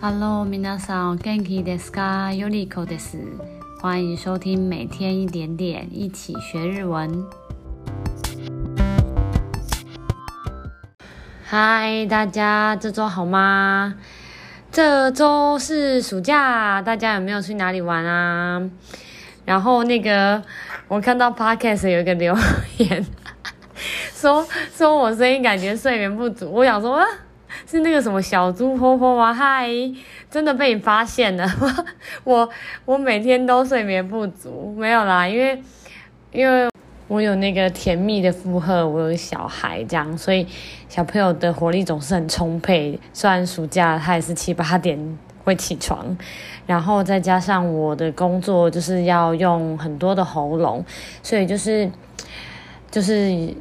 Hello，皆さん、元気ですか？よりこです。欢迎收听每天一点点，一起学日文。嗨，大家这周好吗？这周是暑假，大家有没有去哪里玩啊？然后那个，我看到 Podcast 有一个留言，说说我声音感觉睡眠不足，我想说啊。 是那个什么小猪婆婆吗？嗨，真的被你发现了。我我每天都睡眠不足，没有啦，因为因为我有那个甜蜜的负荷，我有小孩这样，所以小朋友的活力总是很充沛。虽然暑假他也是七八点会起床，然后再加上我的工作就是要用很多的喉咙，所以就是就是。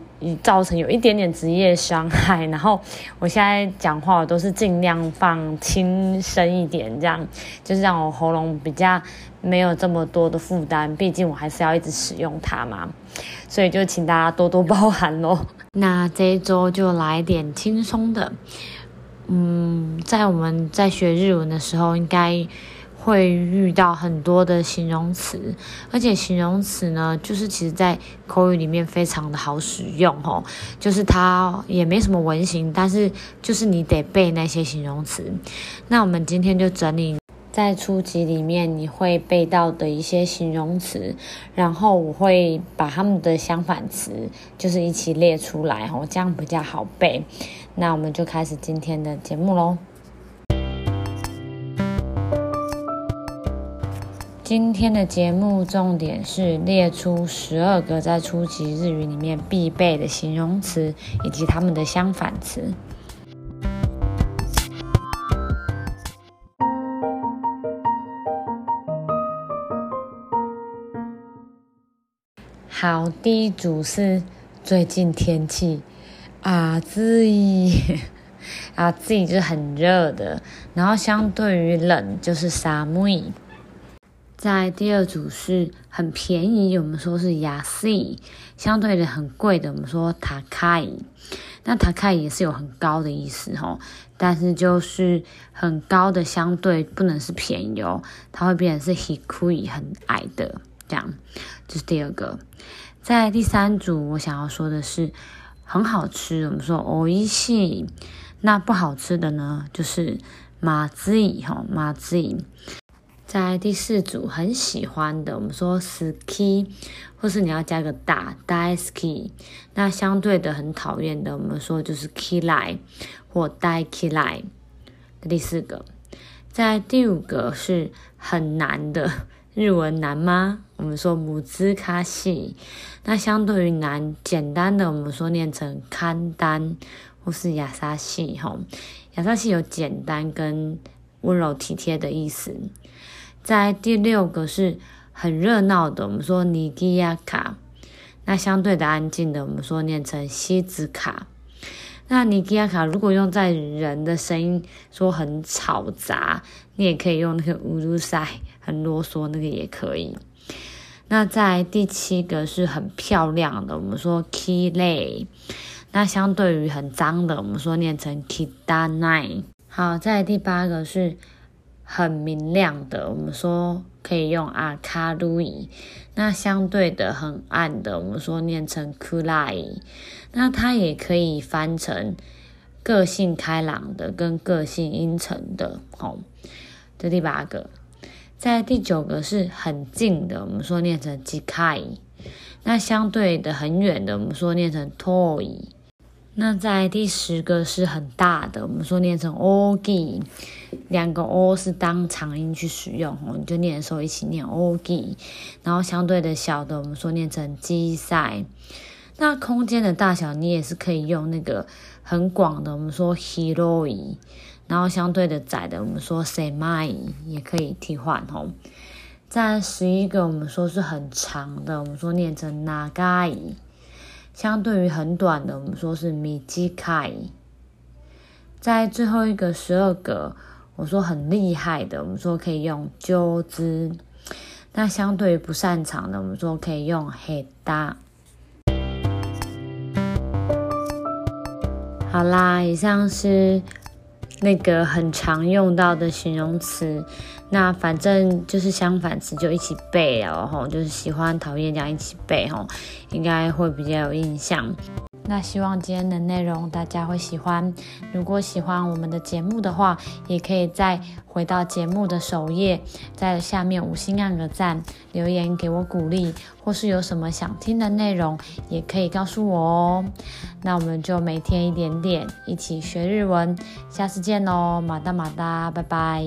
造成有一点点职业伤害，然后我现在讲话我都是尽量放轻声一点，这样就是让我喉咙比较没有这么多的负担，毕竟我还是要一直使用它嘛，所以就请大家多多包涵咯。那这一周就来点轻松的，嗯，在我们在学日文的时候应该。会遇到很多的形容词，而且形容词呢，就是其实在口语里面非常的好使用哦，就是它也没什么文型，但是就是你得背那些形容词。那我们今天就整理在初级里面你会背到的一些形容词，然后我会把它们的相反词就是一起列出来哦，这样比较好背。那我们就开始今天的节目喽。今天的节目重点是列出十二个在初级日语里面必备的形容词以及它们的相反词。好，第一组是最近天气啊，热い啊，热い就是很热的，然后相对于冷就是寒い。 在第二组是很便宜，我们说是安い，相对的很贵的，我们说高い。那高い也是有很高的意思吼，但是就是很高的相对不能是便宜哦，它会变成是低い，很矮的这样。这是第二个。在第三组，我想要说的是很好吃，我们说おいしい。那不好吃的呢，就是まずい吼，まずい。 在第四组很喜欢的，我们说 ski，或是你要加个大大 ski。那相对的很讨厌的，我们说就是 kiri 或 dai kiri。第四个，在第五个是很难的，日文难吗？我们说むずかしい。那相对于难简单的，我们说念成简单或是优しい吼，优しい有简单跟温柔体贴的意思。 在第六个是很热闹的，我们说にぎやか。那相对的安静的，我们说念成しずか。那にぎやか如果用在人的声音，说很吵杂，你也可以用那个うるさい，很啰嗦，那个也可以。那在第七个是很漂亮的，我们说きれい。那相对于很脏的，我们说念成きたない。好，在第八个是。 很明亮的，我们说可以用明るい。那相对的很暗的，我们说念成暗い。那它也可以翻成个性开朗的跟个性阴沉的。好，这第八个，在第九个是很近的，我们说念成近い。那相对的很远的，我们说念成远い。 那在第十个是很大的，我们说念成大きい，两个 o 是当长音去使用哦，你就念的时候一起念大きい。然后相对的小的，我们说念成小さい。那空间的大小，你也是可以用那个很广的，我们说広い。然后相对的窄的，我们说狭い，也可以替换哦。在十一个，我们说是很长的，我们说念成长い。 相对于很短的，我们说是米基凯。在最后一个十二格，我说很厉害的，我们说可以用鸠之。那相对于不擅长的，我们说可以用黑搭。好啦，以上是那个很常用到的形容词。那反正就是相反词就一起背哦吼，就是喜欢、讨厌这样一起背吼，应该会比较有印象。那希望今天的内容大家会喜欢。如果喜欢我们的节目的话，也可以再回到节目的首页，在下面五星按个赞，留言给我鼓励，或是有什么想听的内容，也可以告诉我哦。那我们就每天一点点，一起学日文。下次见喽，马达马达，拜拜。